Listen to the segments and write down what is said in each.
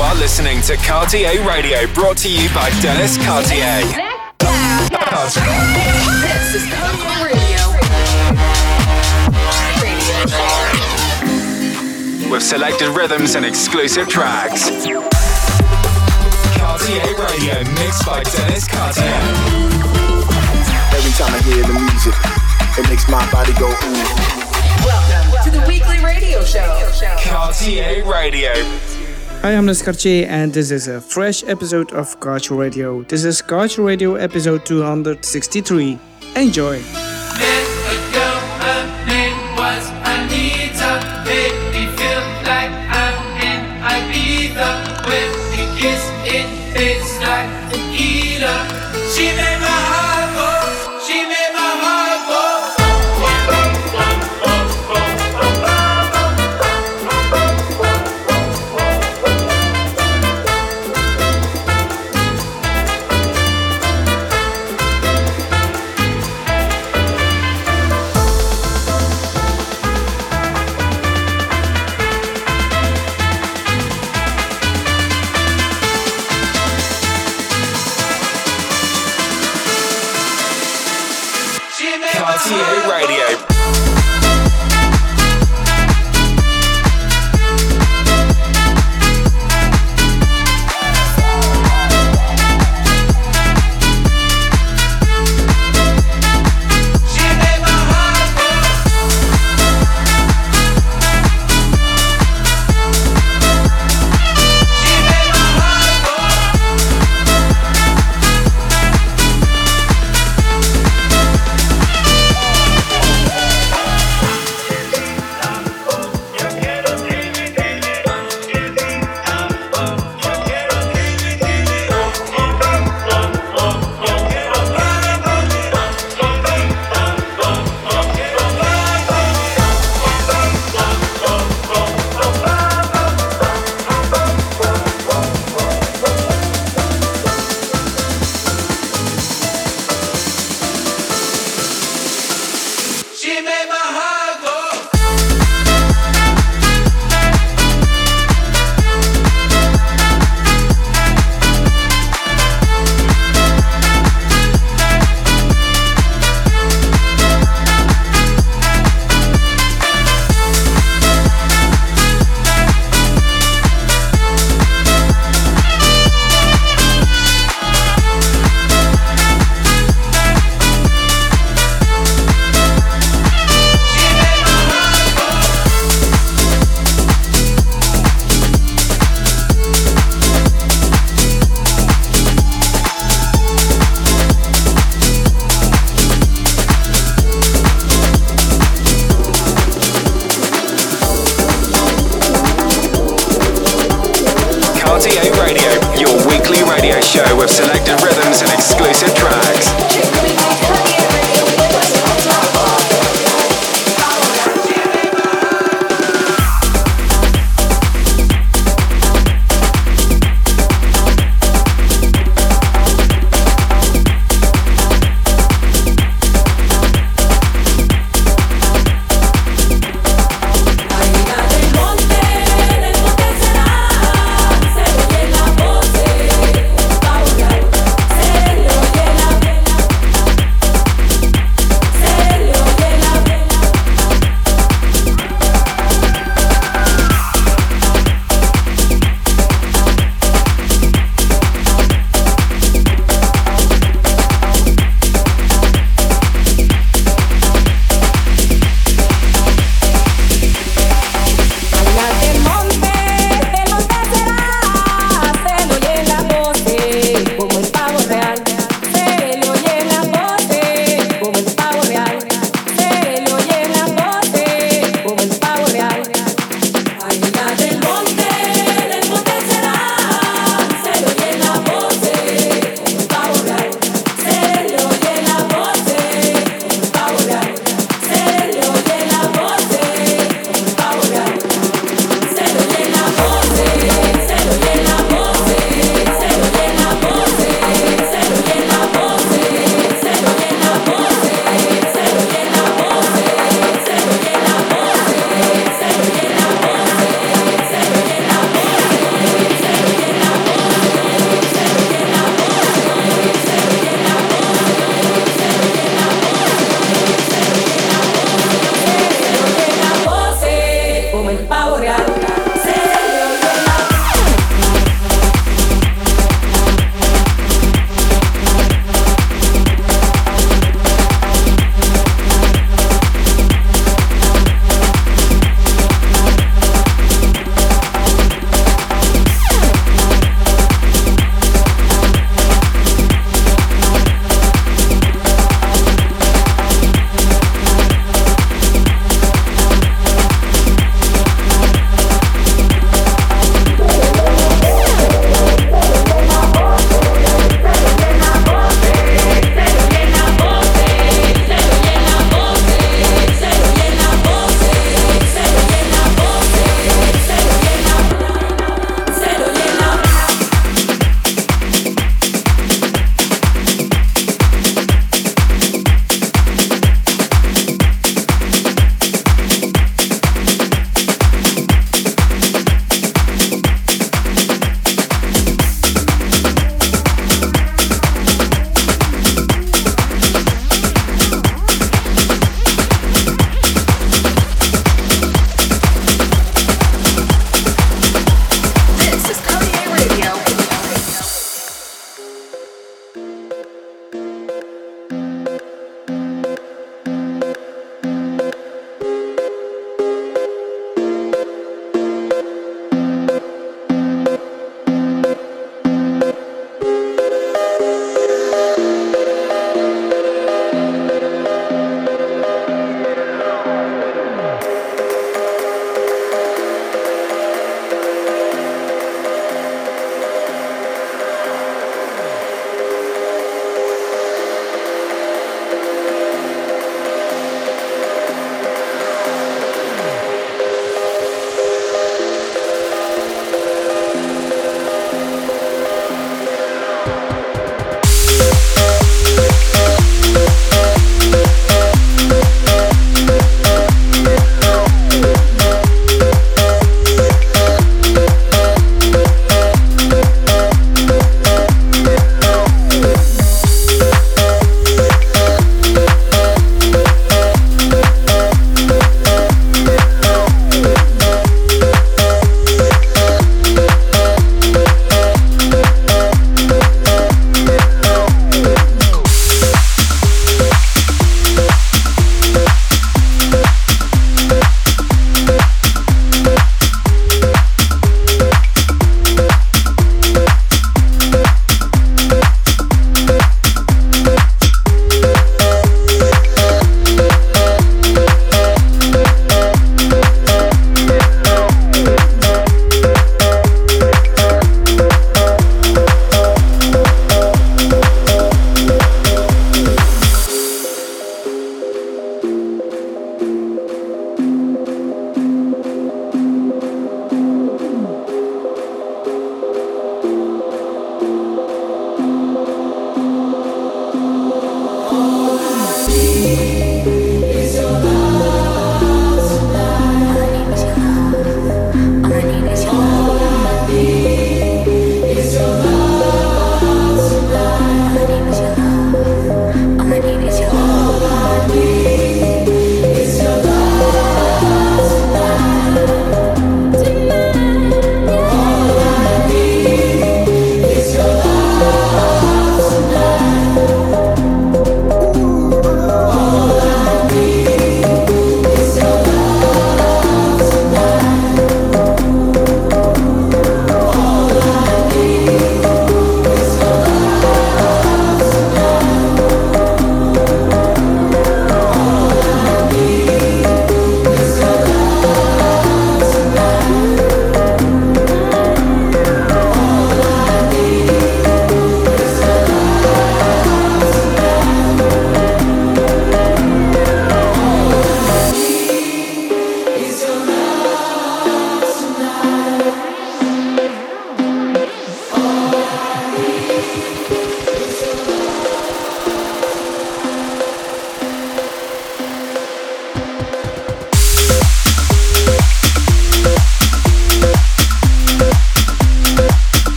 are listening to Cartier Radio, brought to you by Dennis Cartier. This is Cartier Radio. With selected rhythms and exclusive tracks. Cartier Radio, mixed by Dennis Cartier. Every time I hear the music, it makes my body go ooh. Welcome to the weekly radio show. Cartier Radio. Hi, I'm Les Cartier, and this is a fresh episode of Cartier Radio. This is Cartier Radio episode 263. Enjoy!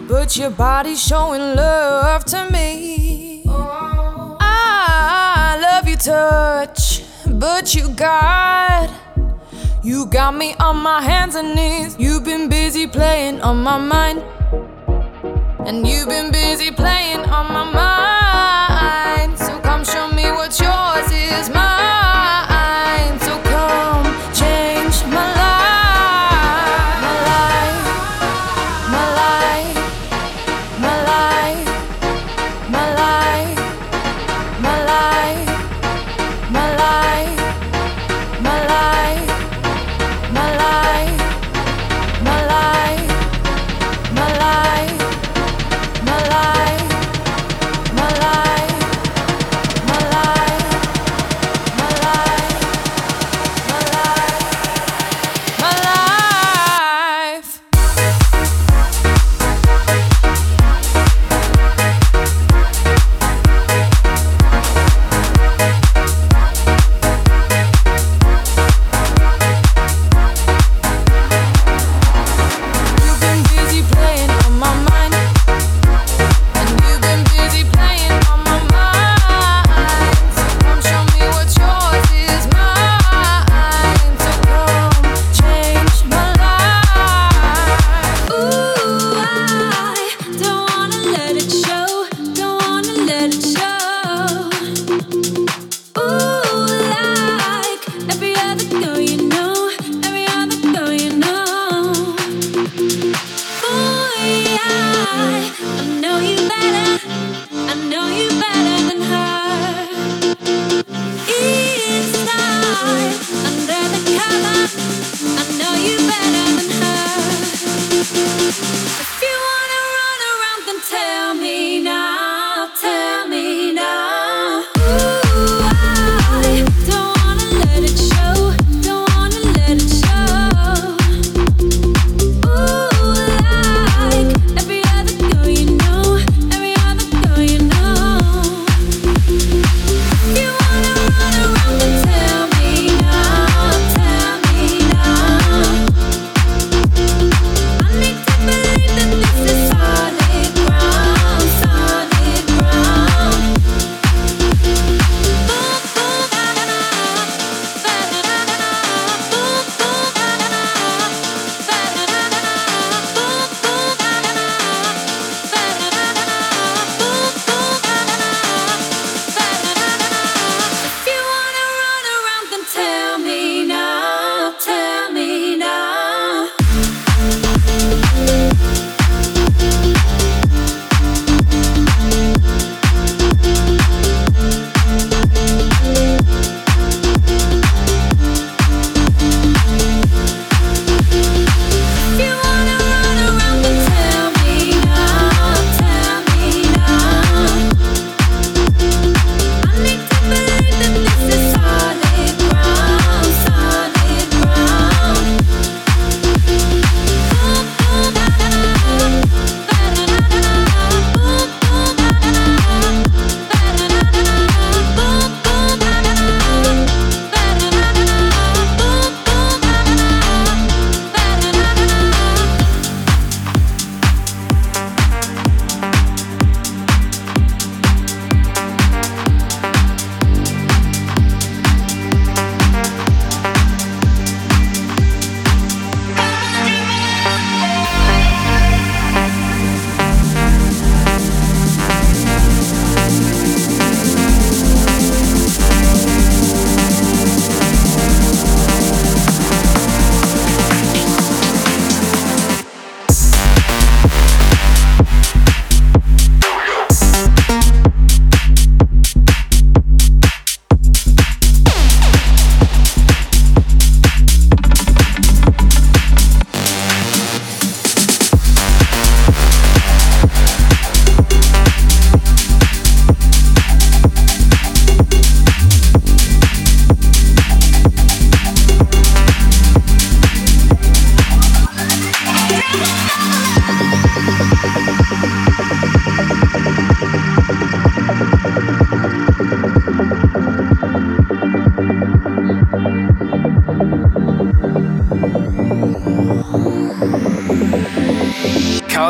but your body's showing love to me. I love your touch, but you got. You got me on my hands and knees. You've been busy playing on my mind. And you've been busy playing on my mind. So come show me what yours is mine.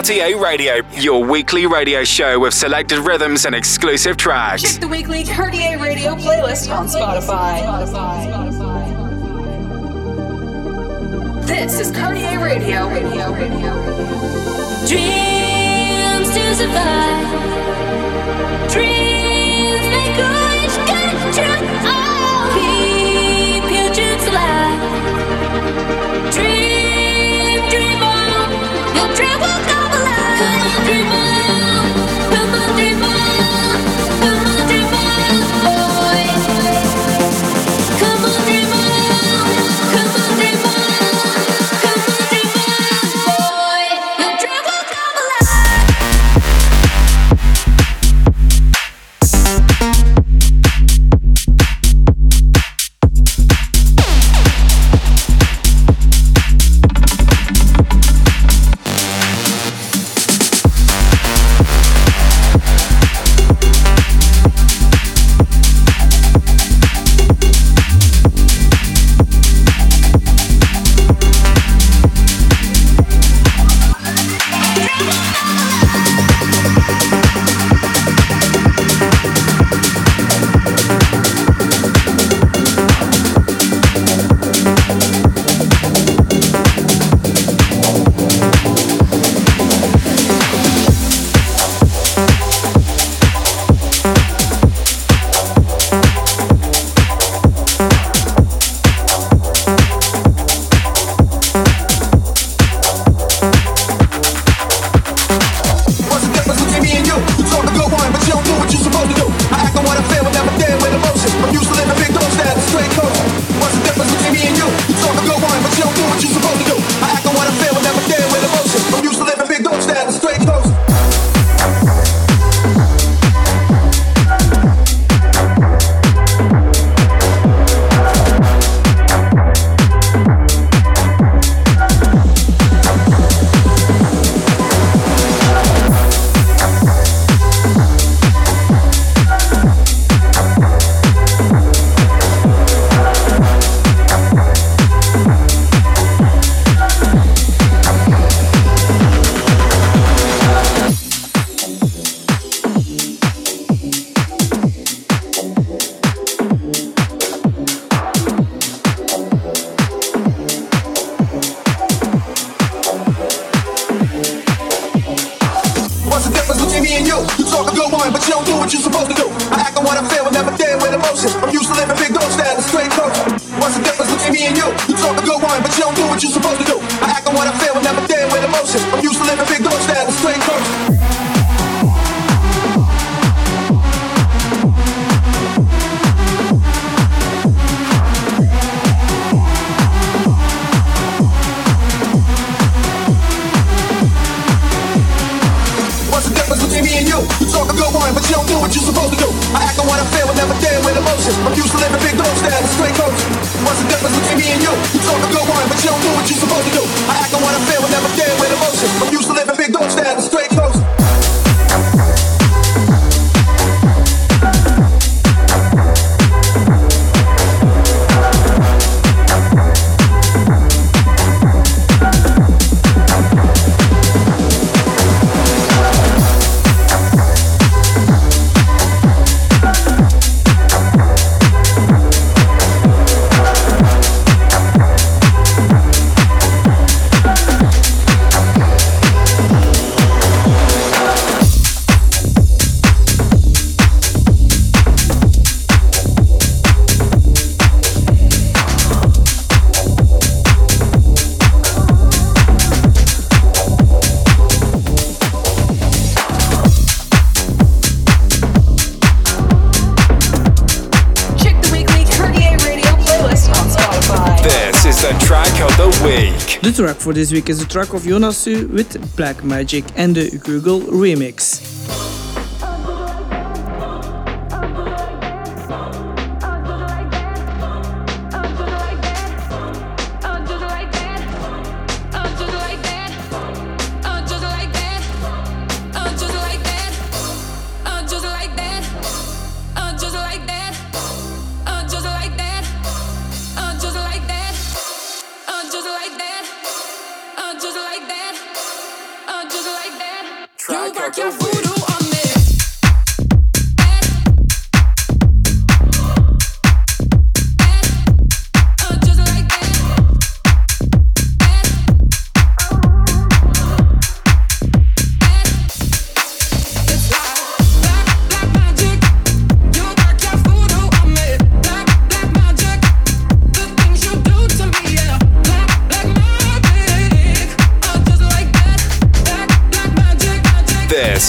Cartier Radio, your weekly radio show with selected rhythms and exclusive tracks. Check the weekly Cartier Radio playlist on Spotify. This is Cartier Radio. Radio. Dreams to survive. people for this week is a track of Jonasu with Black Magic and the Google remix.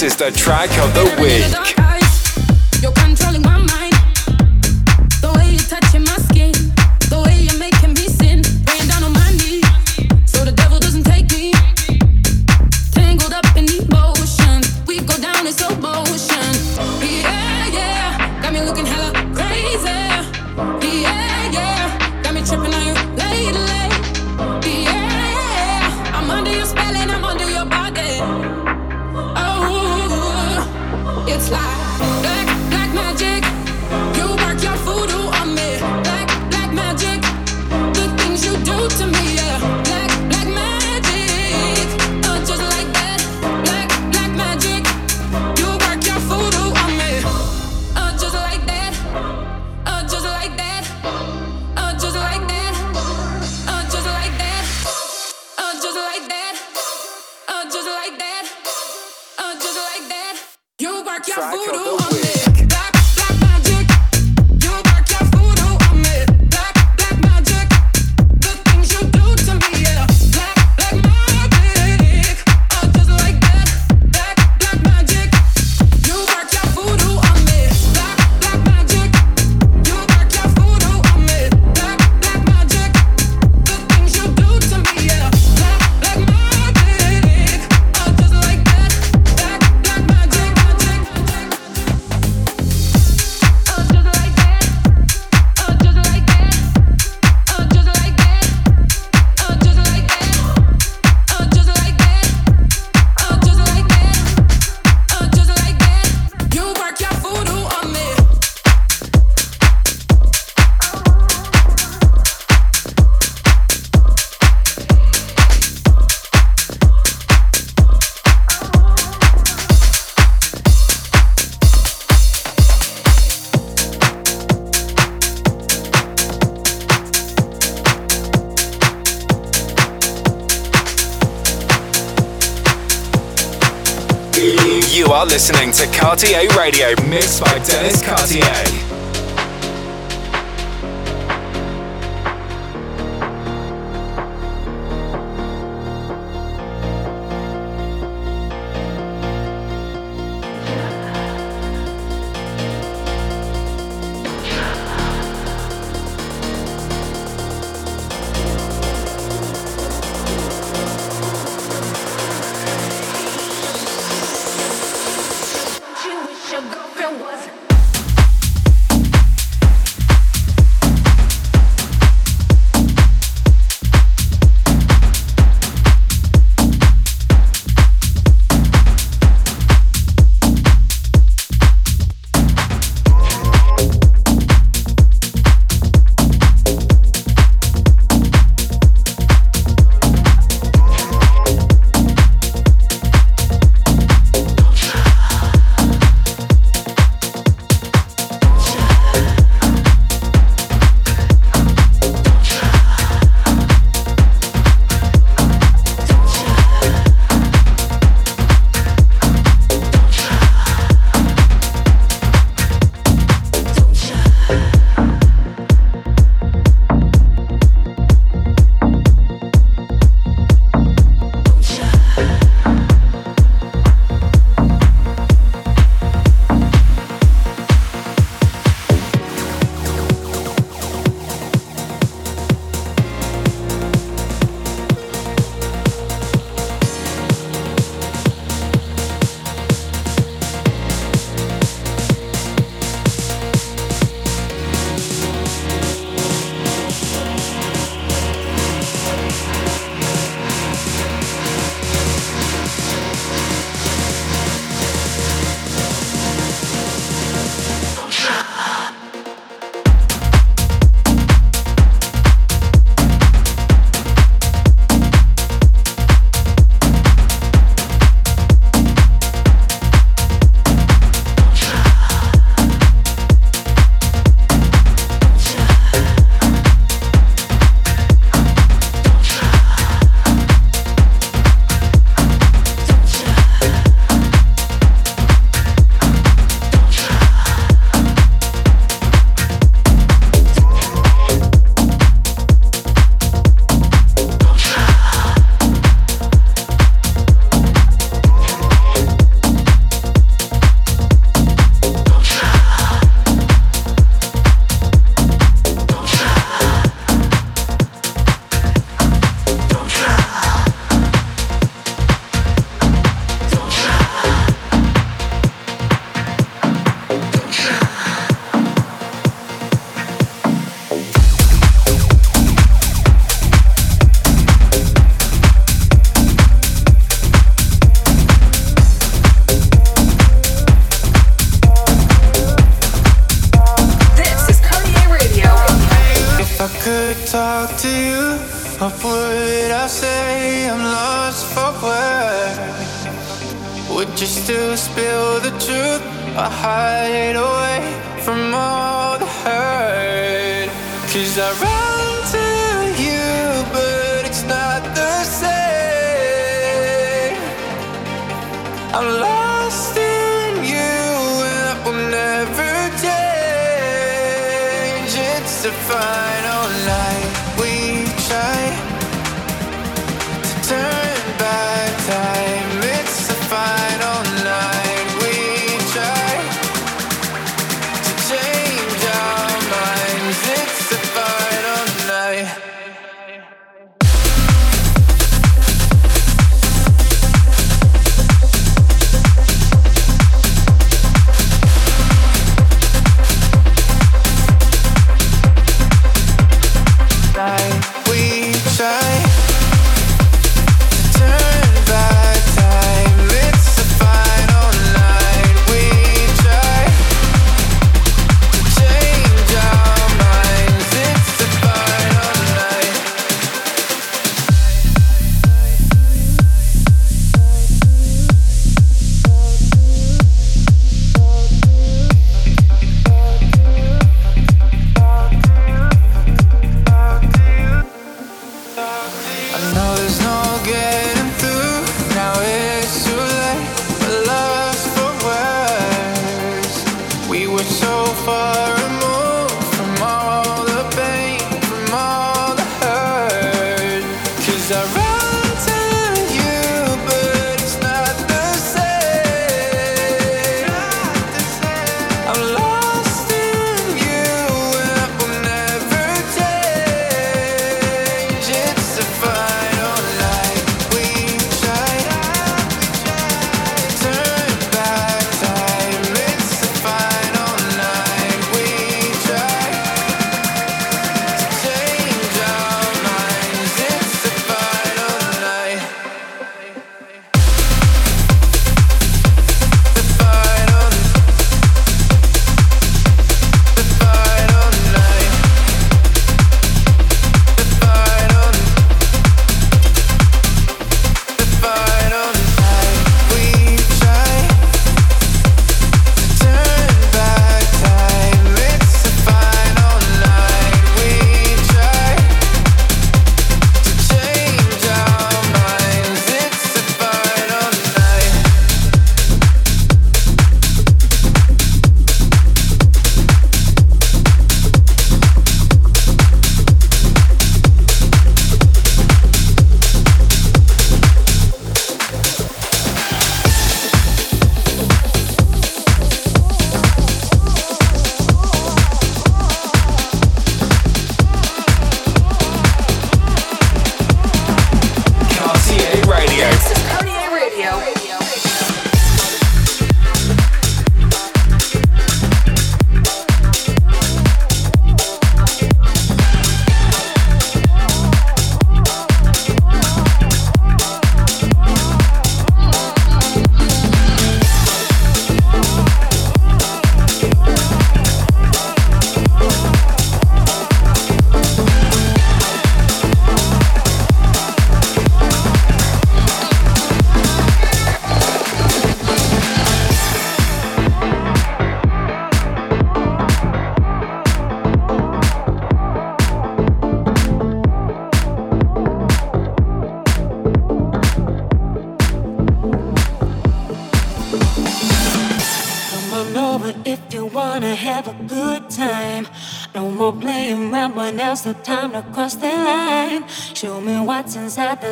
Is the track of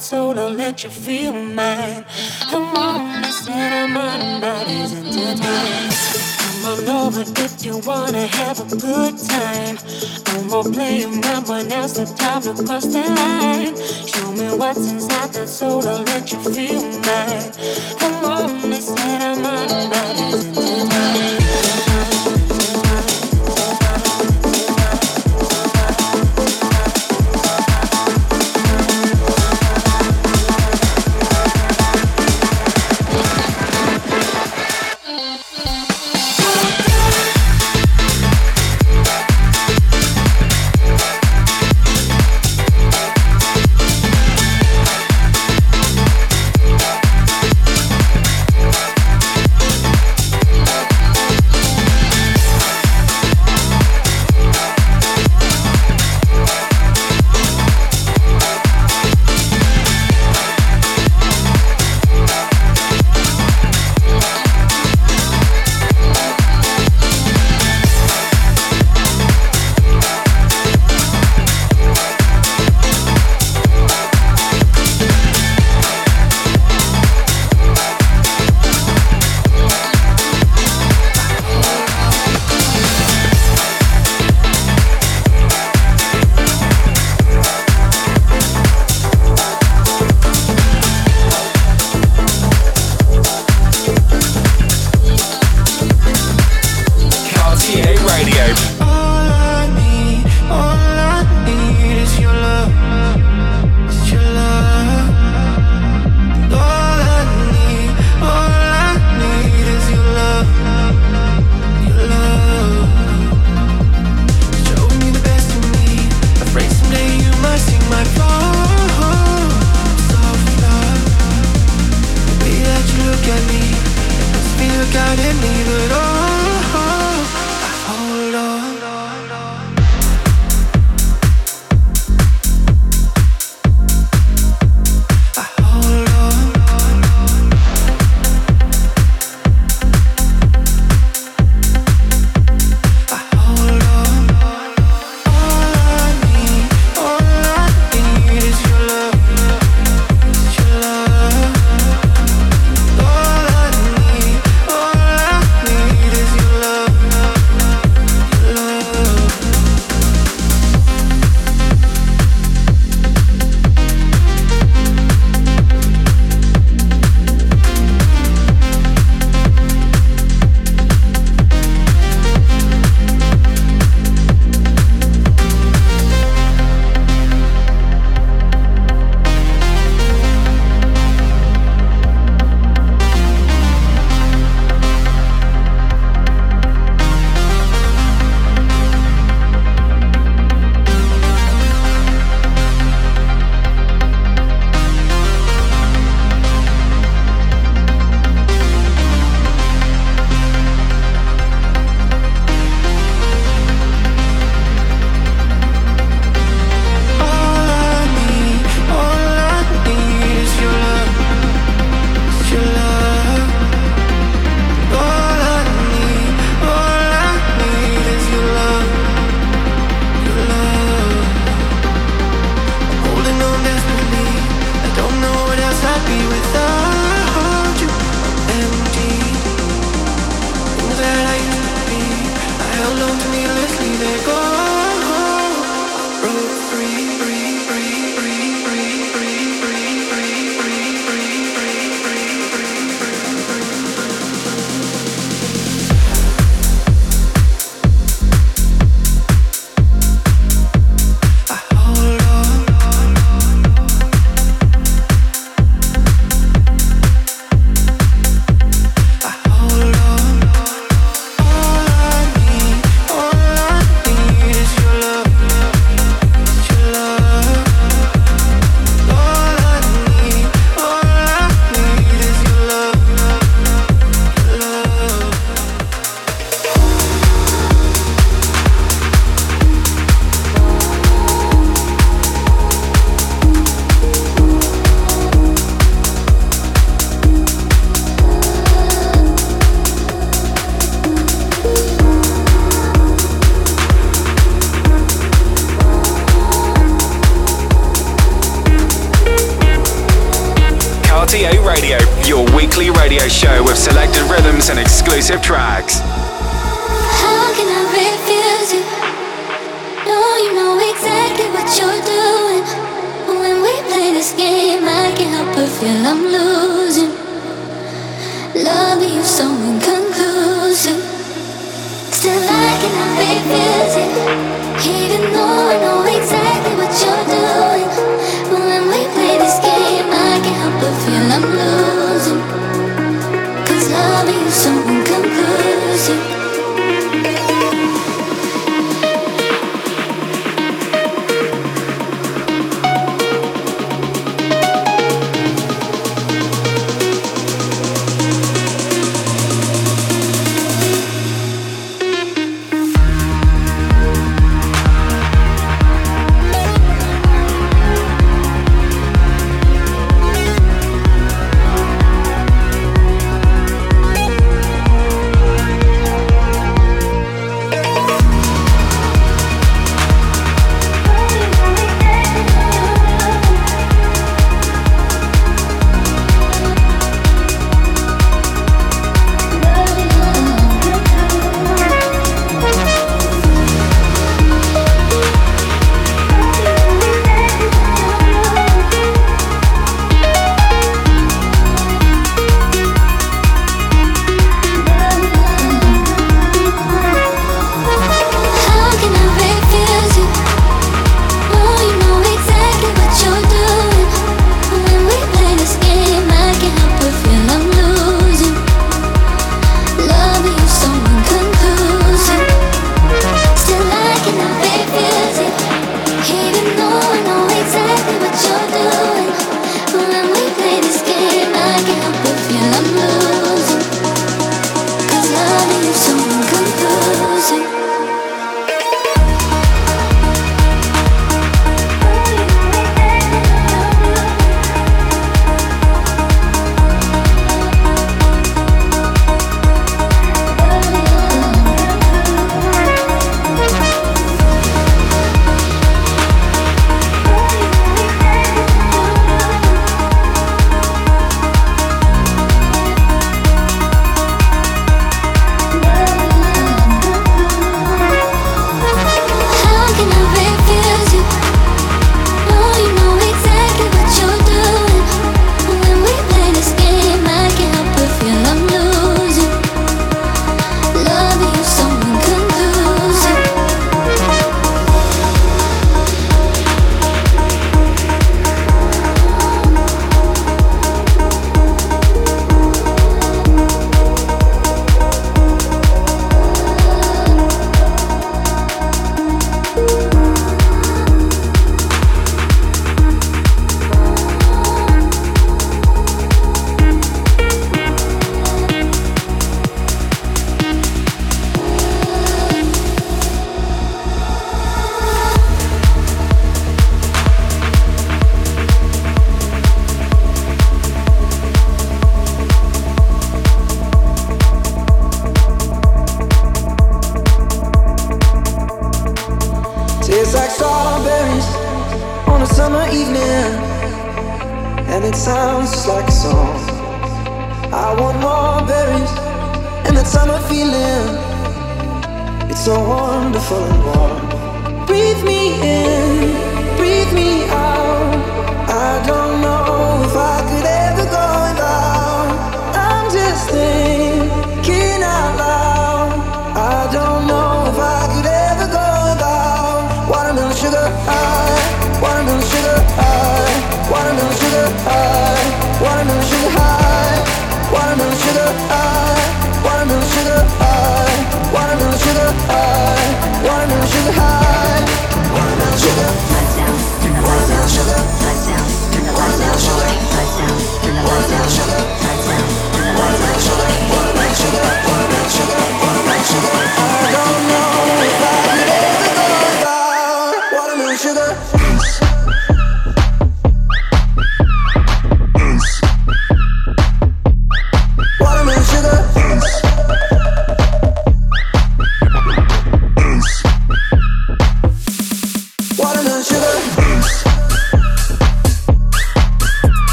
so don't let you feel mine. Come on, listen, I'm on bodies intertwined. Come on over if you wanna have a good time. No more playing with when now's the time to cross the line.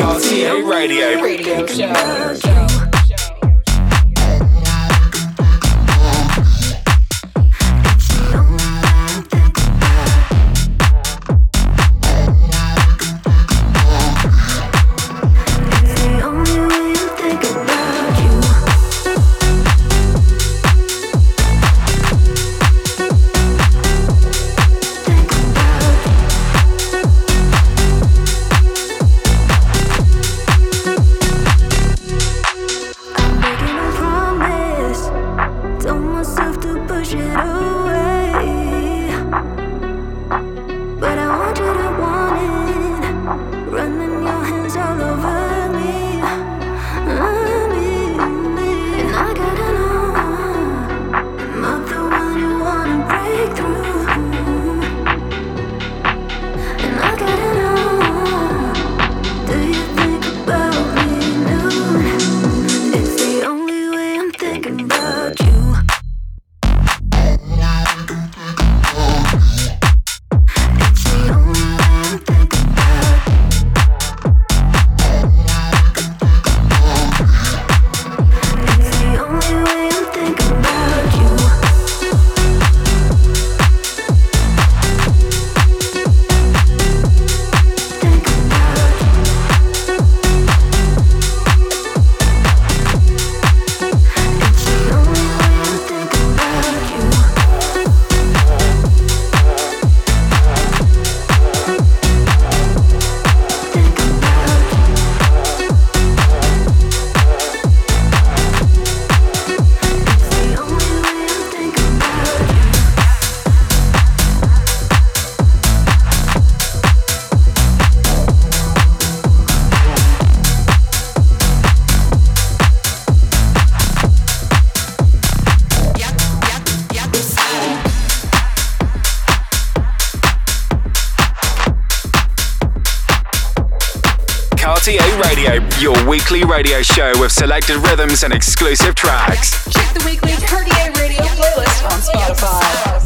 Cartier Radio. Radio show. Radio, your weekly radio show with selected rhythms and exclusive tracks. Check the weekly Cartier Radio playlist on Spotify.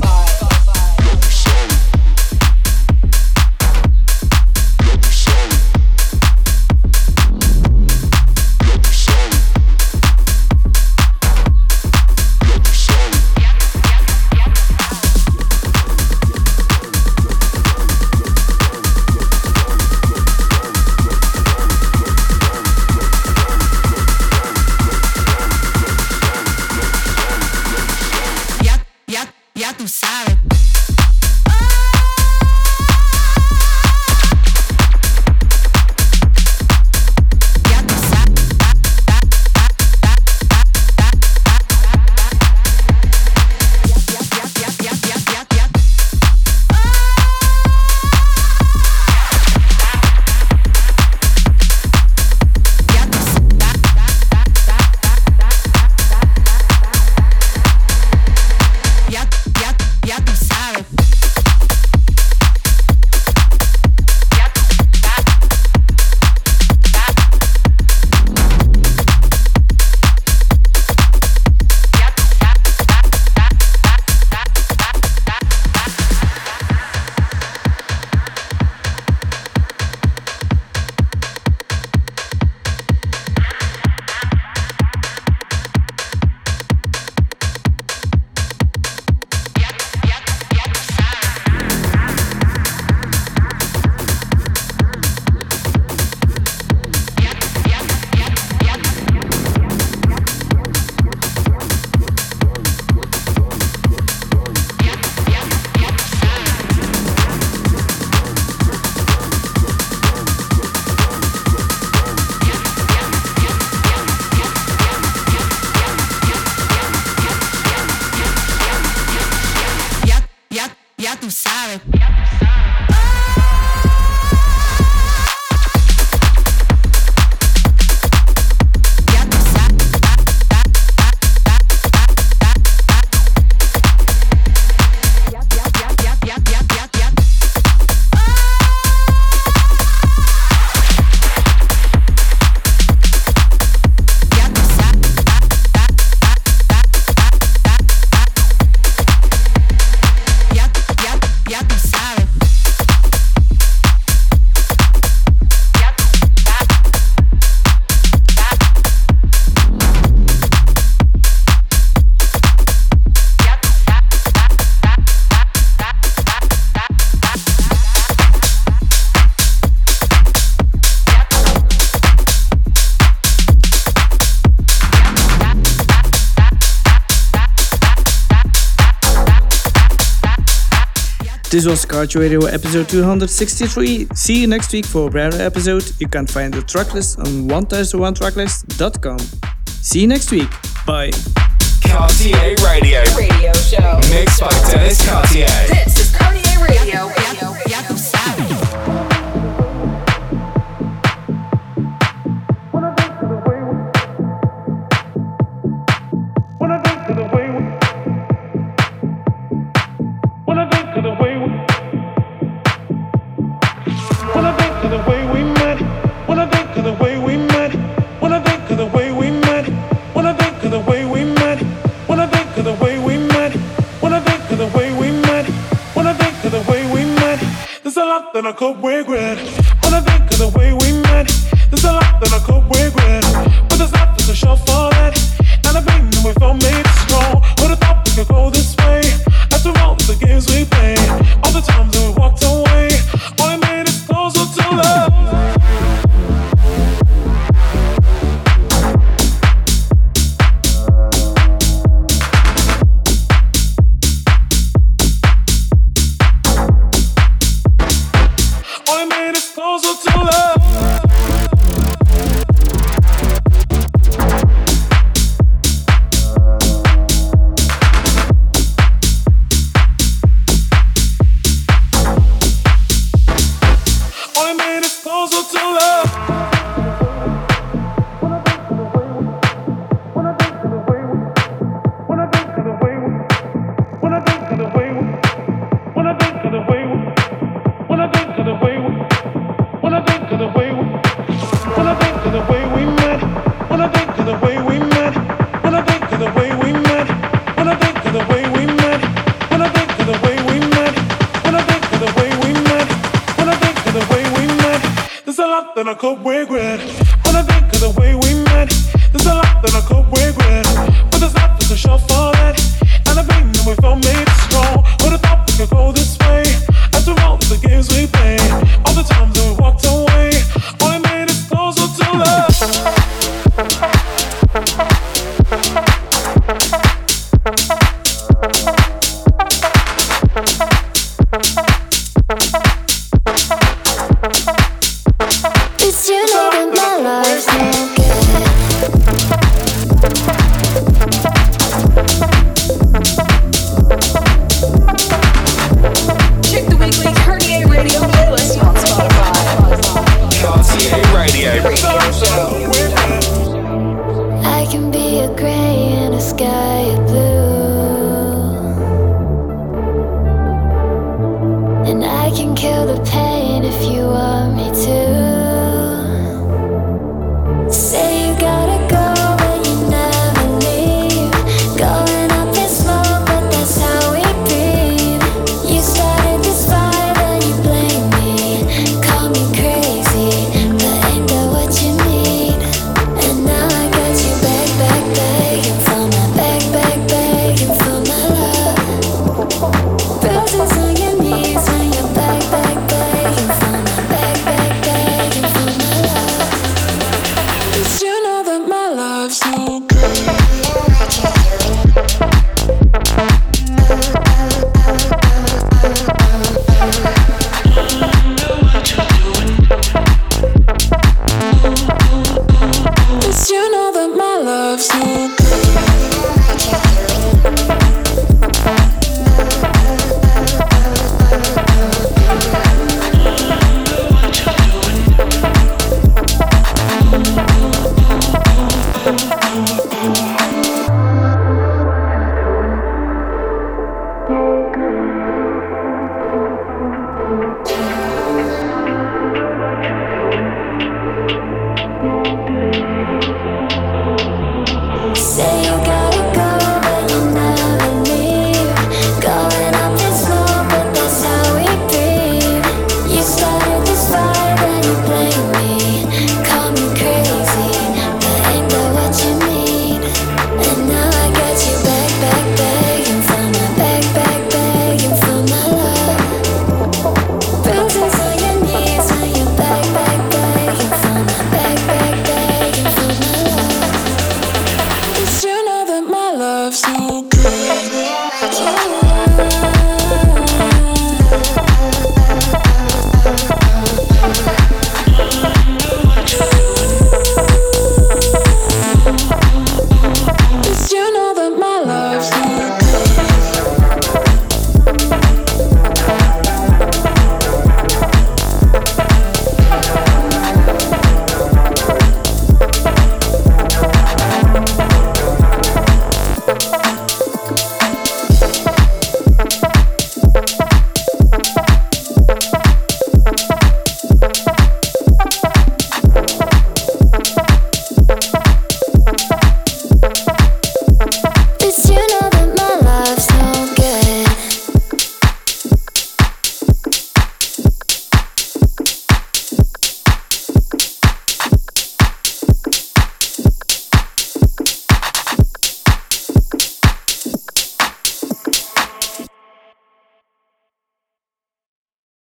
This was Cartier Radio episode 263. See you next week for a brand new episode. You can find the tracklist on 1001tracklist.com. See you next week. Bye. Cartier Radio. Radio show. Mixed by Dennis Cartier. This looking for